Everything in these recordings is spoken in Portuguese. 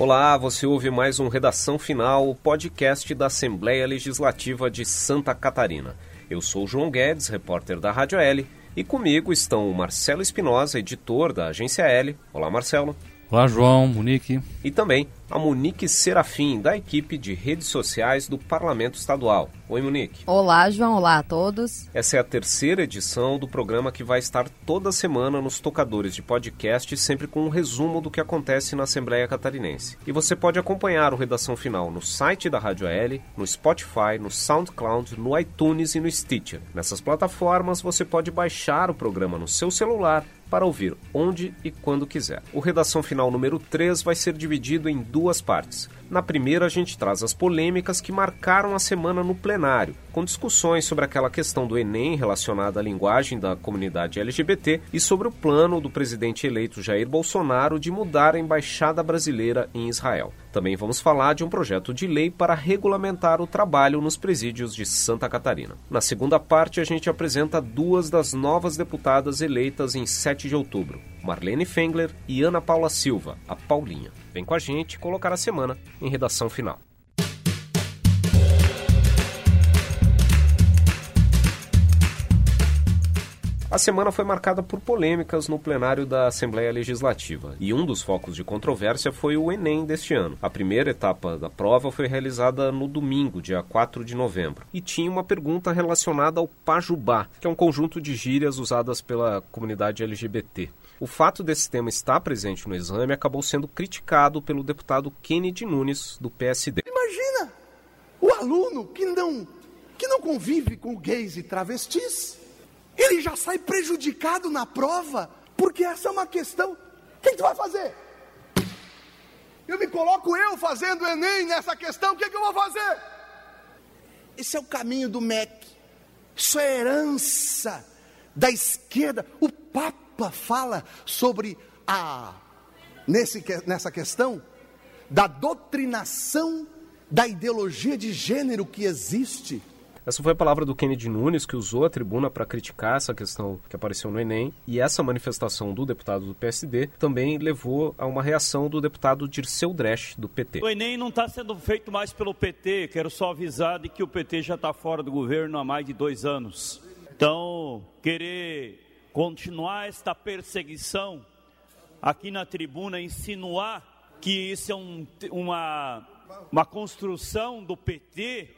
Olá, você ouve mais um Redação Final, o podcast da Assembleia Legislativa de Santa Catarina. Eu sou João Guedes, repórter da Rádio L, e comigo estão o Marcelo Espinosa, editor da Agência L. Olá, Marcelo. Olá, João, Monique. E também a Monique Serafim, da equipe de redes sociais do Parlamento Estadual. Oi, Monique. Olá, João. Olá a todos. Essa é a terceira edição do programa que vai estar toda semana nos tocadores de podcast, sempre com um resumo do que acontece na Assembleia Catarinense. E você pode acompanhar o Redação Final no site da Rádio L, no Spotify, no SoundCloud, no iTunes e no Stitcher. Nessas plataformas você pode baixar o programa no seu celular para ouvir onde e quando quiser. O Redação Final número 3 vai ser dividido em duas partes. Na primeira, a gente traz as polêmicas que marcaram a semana no plenário, com discussões sobre aquela questão do Enem relacionada à linguagem da comunidade LGBT e sobre o plano do presidente eleito Jair Bolsonaro de mudar a embaixada brasileira em Israel. Também vamos falar de um projeto de lei para regulamentar o trabalho nos presídios de Santa Catarina. Na segunda parte, a gente apresenta duas das novas deputadas eleitas em 7 de outubro, Marlene Fengler e Ana Paula Silva, a Paulinha. Vem com a gente colocar a semana em redação final. A semana foi marcada por polêmicas no plenário da Assembleia Legislativa, e um dos focos de controvérsia foi o Enem deste ano. A primeira etapa da prova foi realizada no domingo, dia 4 de novembro, e tinha uma pergunta relacionada ao pajubá, que é um conjunto de gírias usadas pela comunidade LGBT. O fato desse tema estar presente no exame acabou sendo criticado pelo deputado Kennedy Nunes, do PSD. Imagina o aluno que não, que não convive com gays e travestis ele já sai prejudicado na prova, porque essa é uma questão. O que, tu vai fazer? Eu me coloco eu fazendo Enem nessa questão, o que, que eu vou fazer? Esse é o caminho do MEC. Isso é herança da esquerda. O Papa fala sobre a nesse, nessa questão da doutrinação da ideologia de gênero que existe essa foi a palavra do Kennedy Nunes, que usou a tribuna para criticar essa questão que apareceu no Enem. E essa manifestação do deputado do PSD também levou a uma reação do deputado Dirceu Dresch, do PT. O Enem não está sendo feito mais pelo PT. Quero só avisar de que o PT já está fora do governo há mais de dois anos. Então, querer continuar esta perseguição aqui na tribuna, insinuar que isso é um, uma, uma construção do PT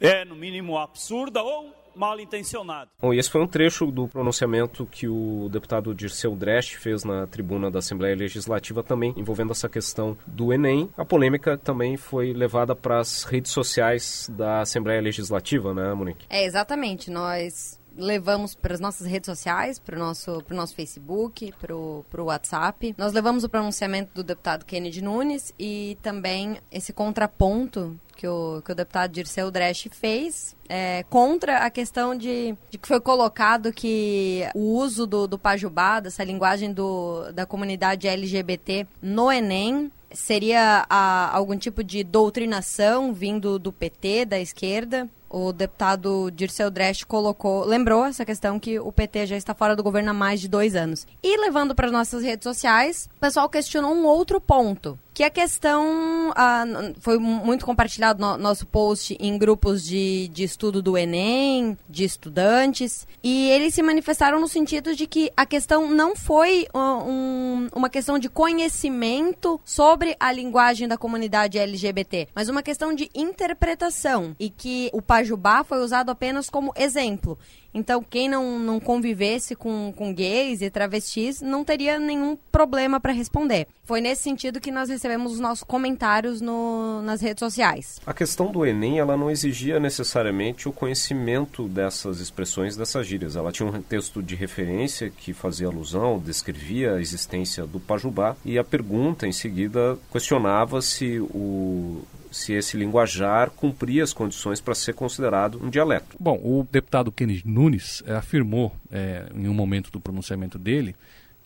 é, no mínimo, absurda ou mal intencionada. Bom, e esse foi um trecho do pronunciamento que o deputado Dirceu Dresch fez na tribuna da Assembleia Legislativa também envolvendo essa questão do Enem. A polêmica também foi levada para as redes sociais da Assembleia Legislativa, né, Monique? É, exatamente. Nós levamos para as nossas redes sociais, para o nosso, nosso Facebook, para o WhatsApp. Nós levamos o pronunciamento do deputado Kennedy Nunes e também esse contraponto que o, que o deputado Dirceu Dresch fez é, contra a questão de, de, que foi colocado que o uso do, do pajubá, dessa linguagem do, da comunidade LGBT no Enem, seria a, algum tipo de doutrinação vindo do PT, da esquerda o deputado Dirceu Dresch colocou, lembrou essa questão que o PT já está fora do governo há mais de dois anos. E levando para as nossas redes sociais, o pessoal questionou um outro ponto, que a questão ah, foi muito compartilhado no nosso post em grupos de, de estudo do Enem, de estudantes, e eles se manifestaram no sentido de que a questão não foi uh, um, uma questão de conhecimento sobre a linguagem da comunidade LGBT, mas uma questão de interpretação, e que o Pajubá foi usado apenas como exemplo. Então, quem não, não convivesse com, com gays e travestis não teria nenhum problema para responder. Foi nesse sentido que nós recebemos os nossos comentários no, nas redes sociais. A questão do Enem, ela não exigia necessariamente o conhecimento dessas expressões, dessas gírias. Ela tinha um texto de referência que fazia alusão, descrevia a existência do Pajubá, e a pergunta em seguida questionava se o se esse linguajar cumpria as condições para ser considerado um dialeto. Bom, o deputado Kennedy Nunes é, afirmou, é, em um momento do pronunciamento dele,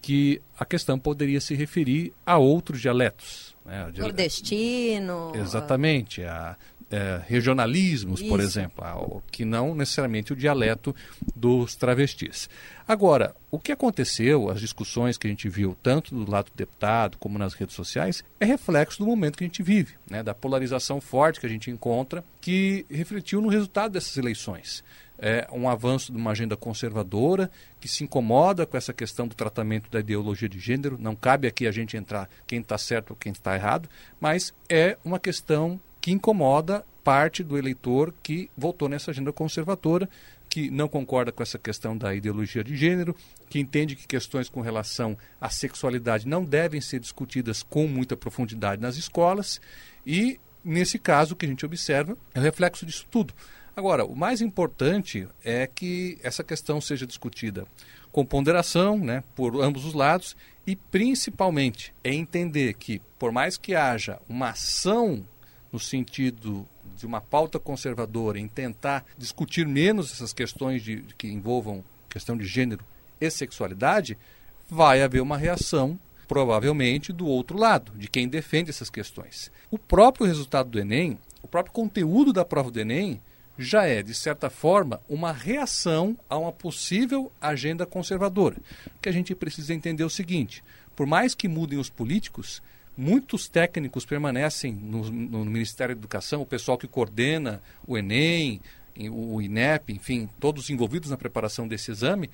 que a questão poderia se referir a outros dialetos. Né? Nordestino. Exatamente. A, é, regionalismos, Isso. por exemplo, que não necessariamente o dialeto dos travestis. Agora, o que aconteceu, as discussões que a gente viu, tanto do lado do deputado como nas redes sociais, é reflexo do momento que a gente vive, né, da polarização forte que a gente encontra, que refletiu no resultado dessas eleições é, um avanço de uma agenda conservadora que se incomoda com essa questão do tratamento da ideologia de gênero. Não cabe aqui a gente entrar quem está certo ou quem está errado, mas é uma questão que incomoda parte do eleitor que votou nessa agenda conservadora, que não concorda com essa questão da ideologia de gênero, que entende que questões com relação à sexualidade não devem ser discutidas com muita profundidade nas escolas e nesse caso o que a gente observa é o reflexo disso tudo. Agora, o mais importante é que essa questão seja discutida com ponderação, né, por ambos os lados, e principalmente é entender que, por mais que haja uma ação no sentido de uma pauta conservadora em tentar discutir menos essas questões de, que envolvam questão de gênero e sexualidade, vai haver uma reação provavelmente do outro lado, de quem defende essas questões. O próprio resultado do Enem, o próprio conteúdo da prova do Enem já é, de certa forma, uma reação a uma possível agenda conservadora. Que a gente precisa entender o seguinte: por mais que mudem os políticos, muitos técnicos permanecem no, no Ministério da Educação, o pessoal que coordena o Enem, o INEP, enfim, todos envolvidos na preparação desse exame,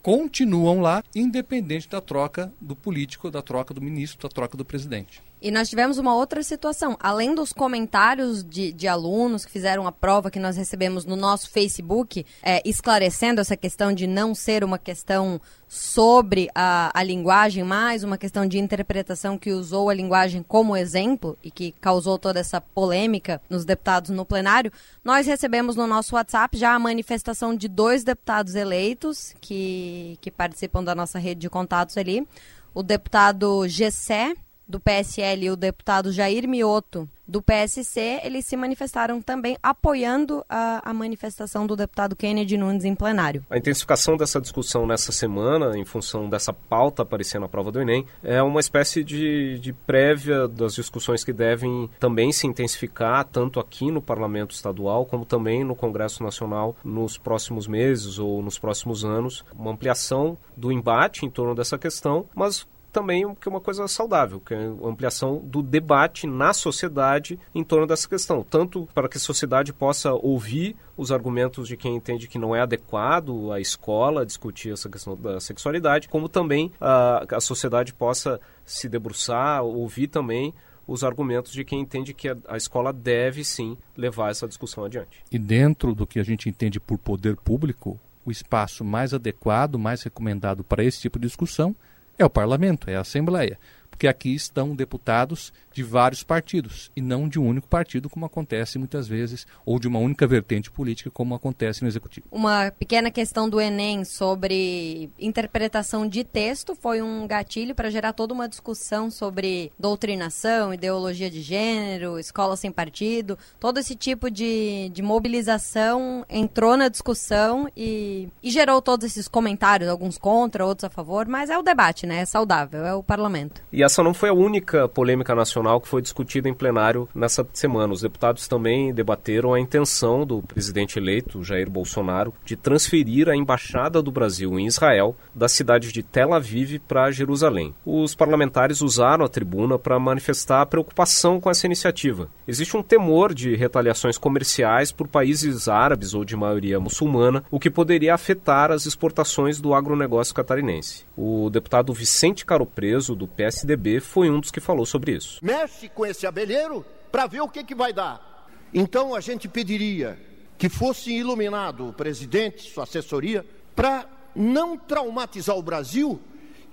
continuam lá, independente da troca do político, da troca do ministro, da troca do presidente. E nós tivemos uma outra situação. Além dos comentários de, de alunos que fizeram a prova que nós recebemos no nosso Facebook, é, esclarecendo essa questão de não ser uma questão sobre a, a linguagem, mas uma questão de interpretação que usou a linguagem como exemplo e que causou toda essa polêmica nos deputados no plenário, nós recebemos no nosso WhatsApp já a manifestação de dois deputados eleitos que, que participam da nossa rede de contatos ali. O deputado Gessé, do PSL e o deputado Jair Mioto, do PSC, eles se manifestaram também apoiando a, a, manifestação do deputado Kennedy Nunes em plenário. A intensificação dessa discussão nessa semana, em função dessa pauta aparecer na prova do Enem, é uma espécie de, de prévia das discussões que devem também se intensificar, tanto aqui no Parlamento Estadual, como também no Congresso Nacional nos próximos meses ou nos próximos anos. Uma ampliação do embate em torno dessa questão, mas também que é uma coisa saudável, que é a ampliação do debate na sociedade em torno dessa questão, tanto para que a sociedade possa ouvir os argumentos de quem entende que não é adequado a escola discutir essa questão da sexualidade, como também a, a sociedade possa se debruçar, ouvir também os argumentos de quem entende que a, a, escola deve sim levar essa discussão adiante. E dentro do que a gente entende por poder público, o espaço mais adequado, mais recomendado para esse tipo de discussão é o parlamento, é a Assembleia. Porque aqui estão deputados de vários partidos e não de um único partido, como acontece muitas vezes, ou de uma única vertente política, como acontece no Executivo. Uma pequena questão do Enem sobre interpretação de texto foi um gatilho para gerar toda uma discussão sobre doutrinação, ideologia de gênero, escola sem partido. Todo esse tipo de, de mobilização entrou na discussão e, e gerou todos esses comentários, alguns contra, outros a favor, mas é o debate, né? É saudável, é o parlamento. E essa não foi a única polêmica nacional Nacional que foi discutida em plenário nessa semana. Os deputados também debateram a intenção do presidente eleito, Jair Bolsonaro, de transferir a embaixada do Brasil em Israel da cidade de Tel Aviv para Jerusalém. Os parlamentares usaram a tribuna para manifestar a preocupação com essa iniciativa. Existe um temor de retaliações comerciais por países árabes ou de maioria muçulmana, o que poderia afetar as exportações do agronegócio catarinense. O deputado Vicente Caropreso, do PSDB, foi um dos que falou sobre isso mexe com esse abelheiro para ver o que, que vai dar. Então a gente pediria que fosse iluminado o presidente, sua assessoria, para não traumatizar o Brasil,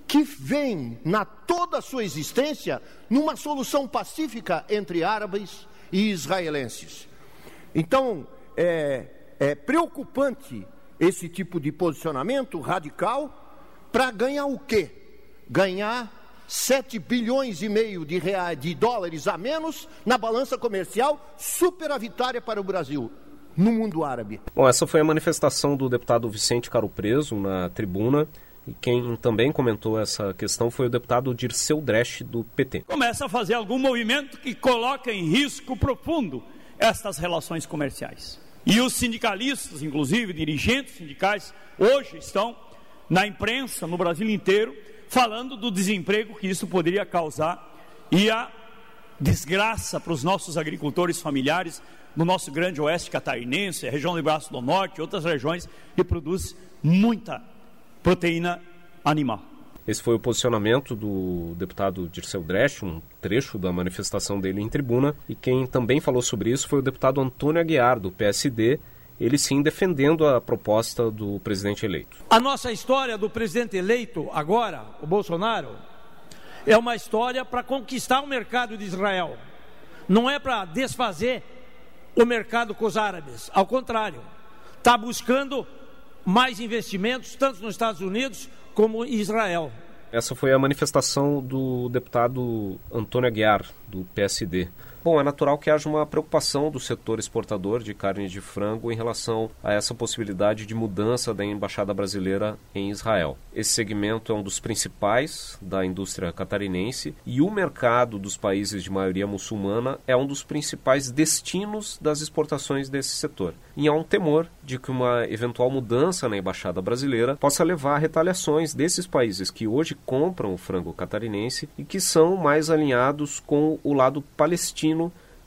que vem na toda a sua existência numa solução pacífica entre árabes e israelenses. Então é, é preocupante esse tipo de posicionamento radical para ganhar o quê? Ganhar 7 bilhões e meio de, reais, de dólares a menos na balança comercial superavitária para o Brasil no mundo árabe. Bom, essa foi a manifestação do deputado Vicente Caro Preso na tribuna. E quem também comentou essa questão foi o deputado Dirceu Dresch, do PT. Começa a fazer algum movimento que coloca em risco profundo estas relações comerciais. E os sindicalistas, inclusive dirigentes sindicais, hoje estão na imprensa no Brasil inteiro falando do desemprego que isso poderia causar e a desgraça para os nossos agricultores familiares no nosso grande oeste catarinense, região do Braço do Norte, outras regiões que produzem muita proteína animal. Esse foi o posicionamento do deputado Dirceu Dresch, um trecho da manifestação dele em tribuna. E quem também falou sobre isso foi o deputado Antônio Aguiar, do PSD, ele sim defendendo a proposta do presidente eleito. A nossa história do presidente eleito, agora, o Bolsonaro, é uma história para conquistar o mercado de Israel. Não é para desfazer o mercado com os árabes. Ao contrário, está buscando mais investimentos, tanto nos Estados Unidos como em Israel. Essa foi a manifestação do deputado Antônio Aguiar, do PSD. Bom, é natural que haja uma preocupação do setor exportador de carne de frango em relação a essa possibilidade de mudança da embaixada brasileira em Israel. Esse segmento é um dos principais da indústria catarinense e o mercado dos países de maioria muçulmana é um dos principais destinos das exportações desse setor. E há um temor de que uma eventual mudança na embaixada brasileira possa levar a retaliações desses países que hoje compram o frango catarinense e que são mais alinhados com o lado palestino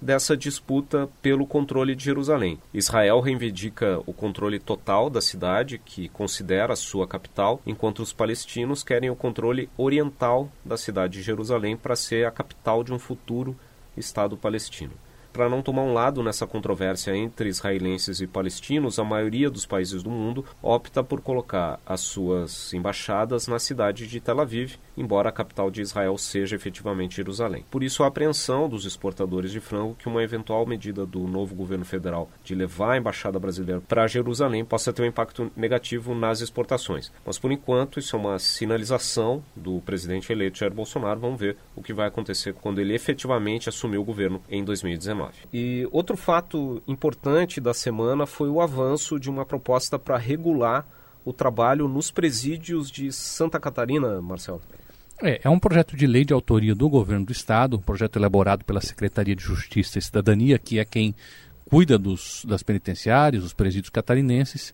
dessa disputa pelo controle de Jerusalém. Israel reivindica o controle total da cidade, que considera sua capital, enquanto os palestinos querem o controle oriental da cidade de Jerusalém para ser a capital de um futuro Estado palestino para não tomar um lado nessa controvérsia entre israelenses e palestinos, a maioria dos países do mundo opta por colocar as suas embaixadas na cidade de Tel Aviv, embora a capital de Israel seja efetivamente Jerusalém. Por isso, a apreensão dos exportadores de frango que uma eventual medida do novo governo federal de levar a embaixada brasileira para Jerusalém possa ter um impacto negativo nas exportações. Mas, por enquanto, isso é uma sinalização do presidente eleito Jair Bolsonaro. Vamos ver o que vai acontecer quando ele efetivamente assumir o governo em 2019. E outro fato importante da semana foi o avanço de uma proposta para regular o trabalho nos presídios de Santa Catarina, Marcelo. É, é um projeto de lei de autoria do governo do estado, um projeto elaborado pela Secretaria de Justiça e Cidadania, que é quem cuida dos, das penitenciárias, dos presídios catarinenses,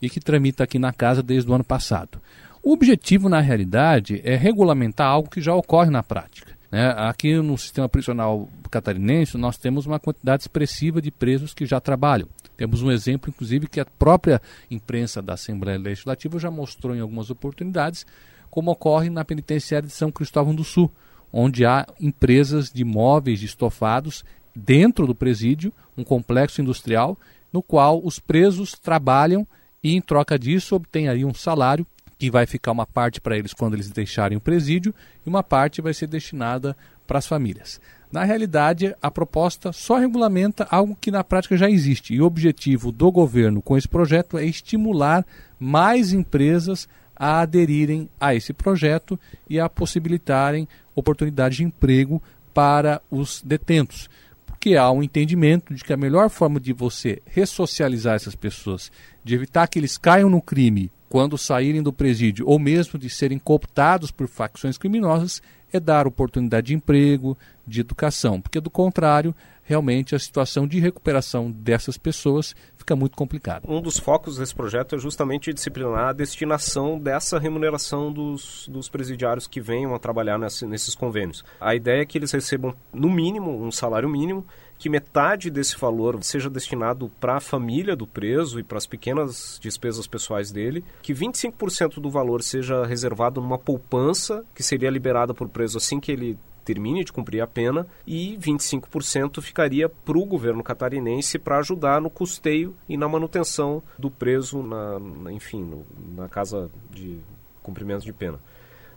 e que tramita aqui na casa desde o ano passado. O objetivo, na realidade, é regulamentar algo que já ocorre na prática. Né? Aqui no sistema prisional catarinense, nós temos uma quantidade expressiva de presos que já trabalham. Temos um exemplo, inclusive, que a própria imprensa da Assembleia Legislativa já mostrou em algumas oportunidades, como ocorre na penitenciária de São Cristóvão do Sul, onde há empresas de móveis de estofados dentro do presídio, um complexo industrial, no qual os presos trabalham e, em troca disso, obtêm aí um salário que vai ficar uma parte para eles quando eles deixarem o presídio e uma parte vai ser destinada para as famílias. Na realidade, a proposta só regulamenta algo que na prática já existe. E o objetivo do governo com esse projeto é estimular mais empresas a aderirem a esse projeto e a possibilitarem oportunidades de emprego para os detentos. Porque há um entendimento de que a melhor forma de você ressocializar essas pessoas, de evitar que eles caiam no crime quando saírem do presídio ou mesmo de serem cooptados por facções criminosas, é dar oportunidade de emprego, de educação, porque do contrário, realmente a situação de recuperação dessas pessoas fica muito complicada. Um dos focos desse projeto é justamente disciplinar a destinação dessa remuneração dos, dos presidiários que venham a trabalhar nesse, nesses convênios. A ideia é que eles recebam, no mínimo, um salário mínimo que metade desse valor seja destinado para a família do preso e para as pequenas despesas pessoais dele, que 25% do valor seja reservado numa poupança que seria liberada por preso assim que ele termine de cumprir a pena e 25% ficaria para o governo catarinense para ajudar no custeio e na manutenção do preso na enfim, no, na casa de cumprimento de pena.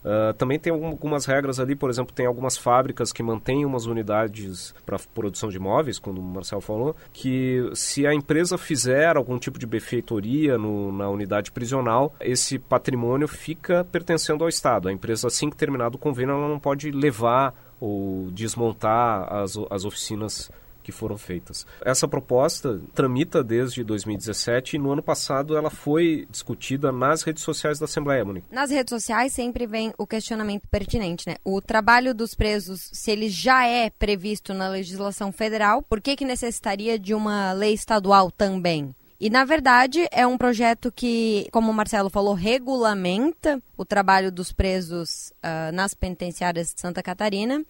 Uh, também tem algumas regras ali, por exemplo, tem algumas fábricas que mantêm umas unidades para produção de imóveis, como o Marcel falou, que se a empresa fizer algum tipo de benfeitoria no, na unidade prisional, esse patrimônio fica pertencendo ao Estado. A empresa, assim que terminado o convênio, ela não pode levar ou desmontar as, as oficinas que foram feitas. Essa proposta tramita desde 2017 e no ano passado ela foi discutida nas redes sociais da Assembleia, Monique. Nas redes sociais sempre vem o questionamento pertinente, né? O trabalho dos presos, se ele já é previsto na legislação federal, por que que necessitaria de uma lei estadual também? E, na verdade, é um projeto que, como o Marcelo falou, regulamenta o trabalho dos presos uh, nas penitenciárias de Santa Catarina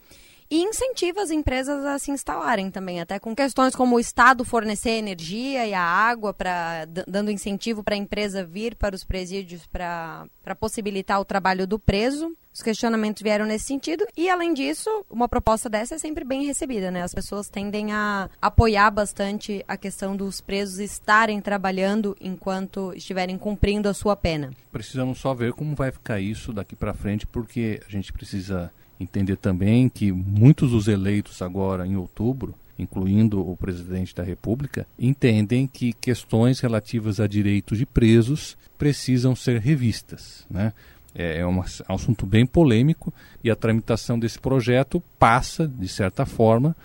e incentiva as empresas a se instalarem também, até com questões como o Estado fornecer energia e a água, pra, dando incentivo para a empresa vir para os presídios para possibilitar o trabalho do preso. Os questionamentos vieram nesse sentido e, além disso, uma proposta dessa é sempre bem recebida, né? As pessoas tendem a apoiar bastante a questão dos presos estarem trabalhando enquanto estiverem cumprindo a sua pena. Precisamos só ver como vai ficar isso daqui para frente, porque a gente precisa entender também que muitos dos eleitos agora em outubro, incluindo o presidente da República, entendem que questões relativas a direitos de presos precisam ser revistas, né? É, é um assunto bem polêmico e a tramitação desse projeto passa, de certa forma,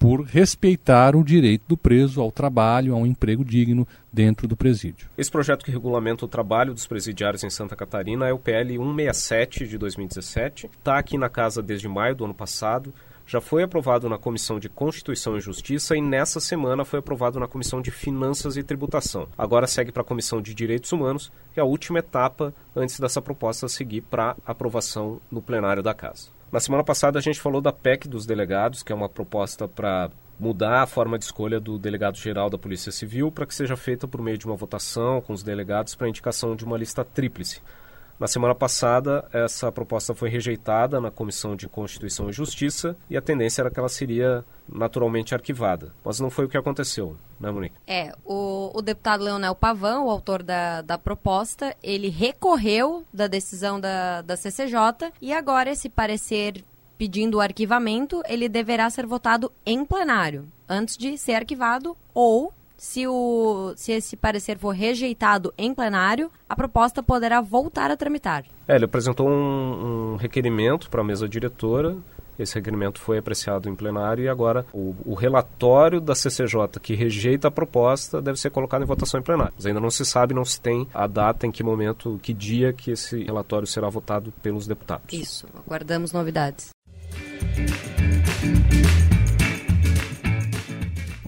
por respeitar o direito do preso ao trabalho, a um emprego digno dentro do presídio. Esse projeto que regulamenta o trabalho dos presidiários em Santa Catarina é o PL 167 de 2017. Está aqui na casa desde maio do ano passado. Já foi aprovado na Comissão de Constituição e Justiça e nessa semana foi aprovado na Comissão de Finanças e Tributação. Agora segue para a Comissão de Direitos Humanos, que é a última etapa antes dessa proposta seguir para aprovação no plenário da Casa. Na semana passada a gente falou da PEC dos delegados, que é uma proposta para mudar a forma de escolha do delegado-geral da Polícia Civil para que seja feita por meio de uma votação com os delegados para indicação de uma lista tríplice. Na semana passada, essa proposta foi rejeitada na Comissão de Constituição e Justiça e a tendência era que ela seria naturalmente arquivada. Mas não foi o que aconteceu, né, Monique? É, o, o deputado Leonel Pavão, o autor da, da proposta, ele recorreu da decisão da, da CCJ e agora esse parecer pedindo o arquivamento, ele deverá ser votado em plenário, antes de ser arquivado ou se, o, se esse parecer for rejeitado em plenário, a proposta poderá voltar a tramitar. É, ele apresentou um, um requerimento para a mesa diretora. Esse requerimento foi apreciado em plenário e agora o, o, relatório da CCJ que rejeita a proposta deve ser colocado em votação em plenário. Mas ainda não se sabe, não se tem a data, em que momento, que dia que esse relatório será votado pelos deputados. Isso, aguardamos novidades.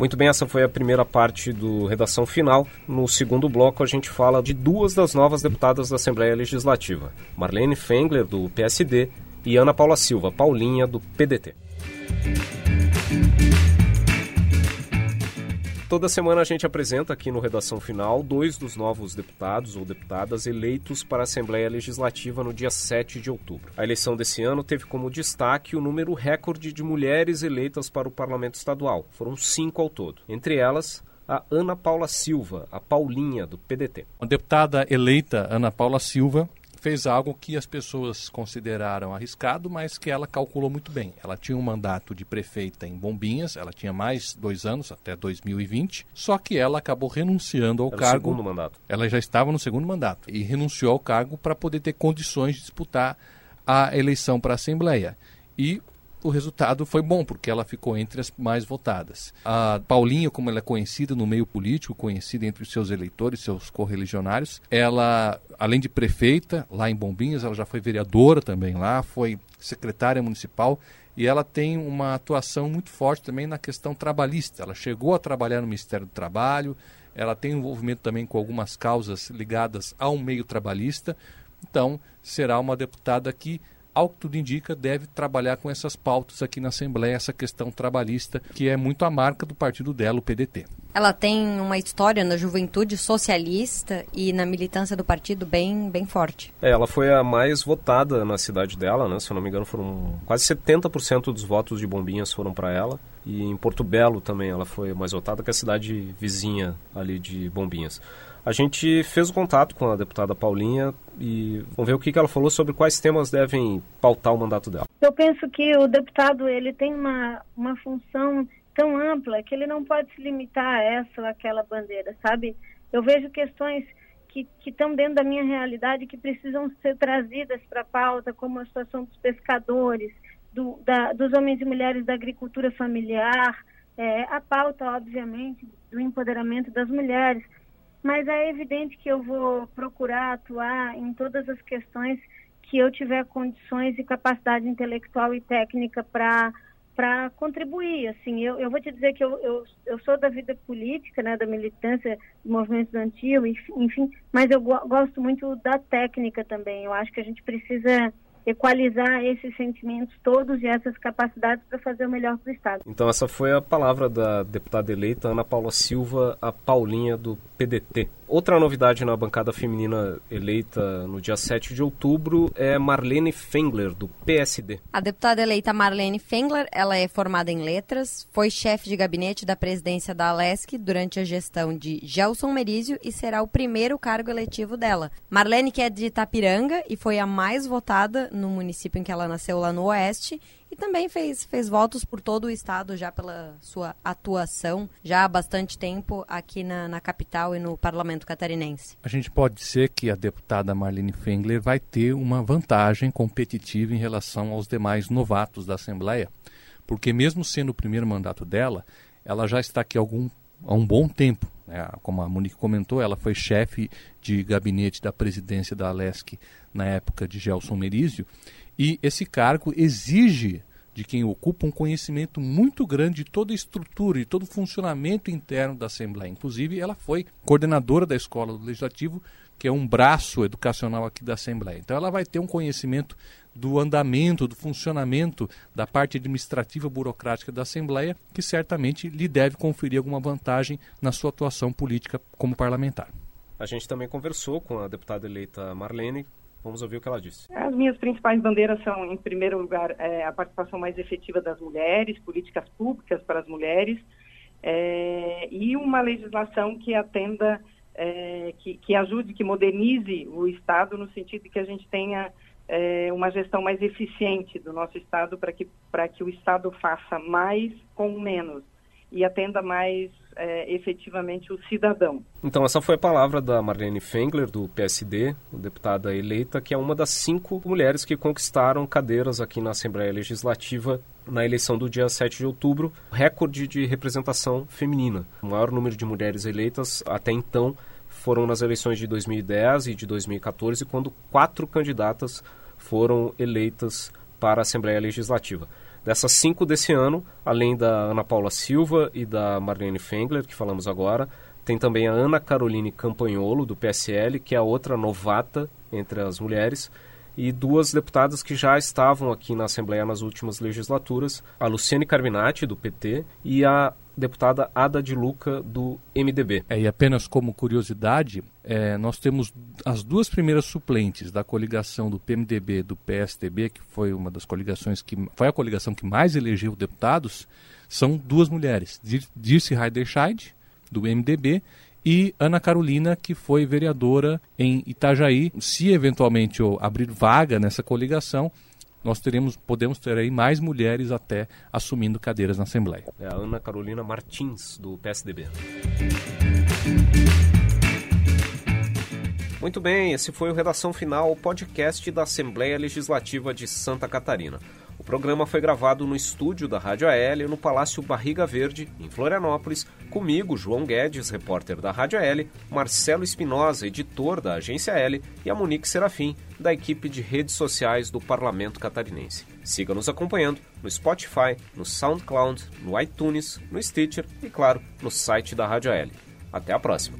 Muito bem, essa foi a primeira parte do Redação Final. No segundo bloco, a gente fala de duas das novas deputadas da Assembleia Legislativa: Marlene Fengler, do PSD, e Ana Paula Silva, Paulinha, do PDT. Toda semana a gente apresenta aqui no Redação Final dois dos novos deputados ou deputadas eleitos para a Assembleia Legislativa no dia 7 de outubro. A eleição desse ano teve como destaque o número recorde de mulheres eleitas para o Parlamento Estadual. Foram cinco ao todo. Entre elas, a Ana Paula Silva, a Paulinha, do PDT. A deputada eleita Ana Paula Silva fez algo que as pessoas consideraram arriscado, mas que ela calculou muito bem. Ela tinha um mandato de prefeita em Bombinhas, ela tinha mais dois anos, até 2020, só que ela acabou renunciando ao Era cargo. Segundo mandato. Ela já estava no segundo mandato e renunciou ao cargo para poder ter condições de disputar a eleição para a Assembleia. E o resultado foi bom, porque ela ficou entre as mais votadas. A Paulinha, como ela é conhecida no meio político, conhecida entre os seus eleitores, seus correligionários, ela, além de prefeita lá em Bombinhas, ela já foi vereadora também lá, foi secretária municipal e ela tem uma atuação muito forte também na questão trabalhista. Ela chegou a trabalhar no Ministério do Trabalho, ela tem envolvimento também com algumas causas ligadas ao meio trabalhista. Então, será uma deputada que ao que tudo indica, deve trabalhar com essas pautas aqui na Assembleia, essa questão trabalhista, que é muito a marca do partido dela, o PDT. Ela tem uma história na juventude socialista e na militância do partido bem, bem forte. É, ela foi a mais votada na cidade dela, né? Se eu não me engano, foram quase 70% dos votos de Bombinhas foram para ela. E em Porto Belo também ela foi mais votada que a cidade vizinha ali de Bombinhas. A gente fez o contato com a deputada Paulinha e vamos ver o que ela falou sobre quais temas devem pautar o mandato dela. Eu penso que o deputado ele tem uma, uma função tão ampla que ele não pode se limitar a essa ou aquela bandeira, sabe? Eu vejo questões que, estão dentro da minha realidade que precisam ser trazidas para a pauta, como a situação dos pescadores, do, da, dos homens e mulheres da agricultura familiar, é, a pauta, obviamente, do empoderamento das mulheres, mas é evidente que eu vou procurar atuar em todas as questões que eu tiver condições e capacidade intelectual e técnica para para contribuir. Assim, eu, eu vou te dizer que eu, eu, eu sou da vida política, né, da militância do movimento estudantil, enfim, mas eu go gosto muito da técnica também. Eu acho que a gente precisa equalizar esses sentimentos todos e essas capacidades para fazer o melhor para o Estado. Então essa foi a palavra da deputada eleita Ana Paula Silva, a Paulinha do PDT. Outra novidade na bancada feminina eleita no dia 7 de outubro é Marlene Fengler, do PSD. A deputada eleita Marlene Fengler, ela é formada em letras, foi chefe de gabinete da presidência da Alesc durante a gestão de Gelson Merizio e será o primeiro cargo eletivo dela. Marlene que é de Itapiranga e foi a mais votada no município em que ela nasceu lá no Oeste e também fez, fez votos por todo o estado já pela sua atuação já há bastante tempo aqui na, na capital e no parlamento catarinense. A gente pode dizer que a deputada Marlene Fengler vai ter uma vantagem competitiva em relação aos demais novatos da Assembleia, porque mesmo sendo o primeiro mandato dela, ela já está aqui algum, há um bom tempo. Né? Como a Monique comentou, ela foi chefe de gabinete da presidência da Alesc na época de Gelson Merizio, e esse cargo exige de quem ocupa um conhecimento muito grande de toda a estrutura e todo o funcionamento interno da Assembleia. Inclusive, ela foi coordenadora da Escola do Legislativo, que é um braço educacional aqui da Assembleia. Então, ela vai ter um conhecimento do andamento, do funcionamento da parte administrativa burocrática da Assembleia, que certamente lhe deve conferir alguma vantagem na sua atuação política como parlamentar. A gente também conversou com a deputada eleita Marlene, Vamos ouvir o que ela disse. As minhas principais bandeiras são, em primeiro lugar, é, a participação mais efetiva das mulheres, políticas públicas para as mulheres é, e uma legislação que atenda, é, que, que, ajude, que modernize o Estado no sentido de que a gente tenha é, uma gestão mais eficiente do nosso Estado para que, que o Estado faça mais com menos e atenda mais é, efetivamente o cidadão. Então, essa foi a palavra da Marlene Fengler, do PSD, deputada eleita, que é uma das cinco mulheres que conquistaram cadeiras aqui na Assembleia Legislativa na eleição do dia 7 de outubro, recorde de representação feminina. O maior número de mulheres eleitas até então foram nas eleições de 2010 e de 2014, quando quatro candidatas foram eleitas para a Assembleia Legislativa. Dessas cinco desse ano, além da Ana Paula Silva e da Marlene Fengler, que falamos agora, tem também a Ana Caroline Campanholo, do PSL, que é a outra novata entre as mulheres, e duas deputadas que já estavam aqui na Assembleia nas últimas legislaturas, a Luciane Carminati, do PT, e a deputada Ada de Luca, do MDB. É, e apenas como curiosidade, é, nós temos as duas primeiras suplentes da coligação do PMDB e do PSDB, que foi uma das coligações que foi a coligação que mais elegeu deputados, são duas mulheres, Dirce Heiderscheid, do MDB, e Ana Carolina, que foi vereadora em Itajaí. Se eventualmente abrir vaga nessa coligação, nós teremos, podemos ter aí mais mulheres até assumindo cadeiras na Assembleia. É a Ana Carolina Martins, do PSDB. Muito bem, esse foi o Redação Final, podcast da Assembleia Legislativa de Santa Catarina. O programa foi gravado no estúdio da Rádio AL no Palácio Barriga Verde, em Florianópolis, comigo, João Guedes, repórter da Rádio AL, Marcelo Espinosa, editor da Agência L, e a Monique Serafim, da equipe de redes sociais do Parlamento Catarinense. Siga nos acompanhando no Spotify, no SoundCloud, no iTunes, no Stitcher e, claro, no site da Rádio AL. Até a próxima!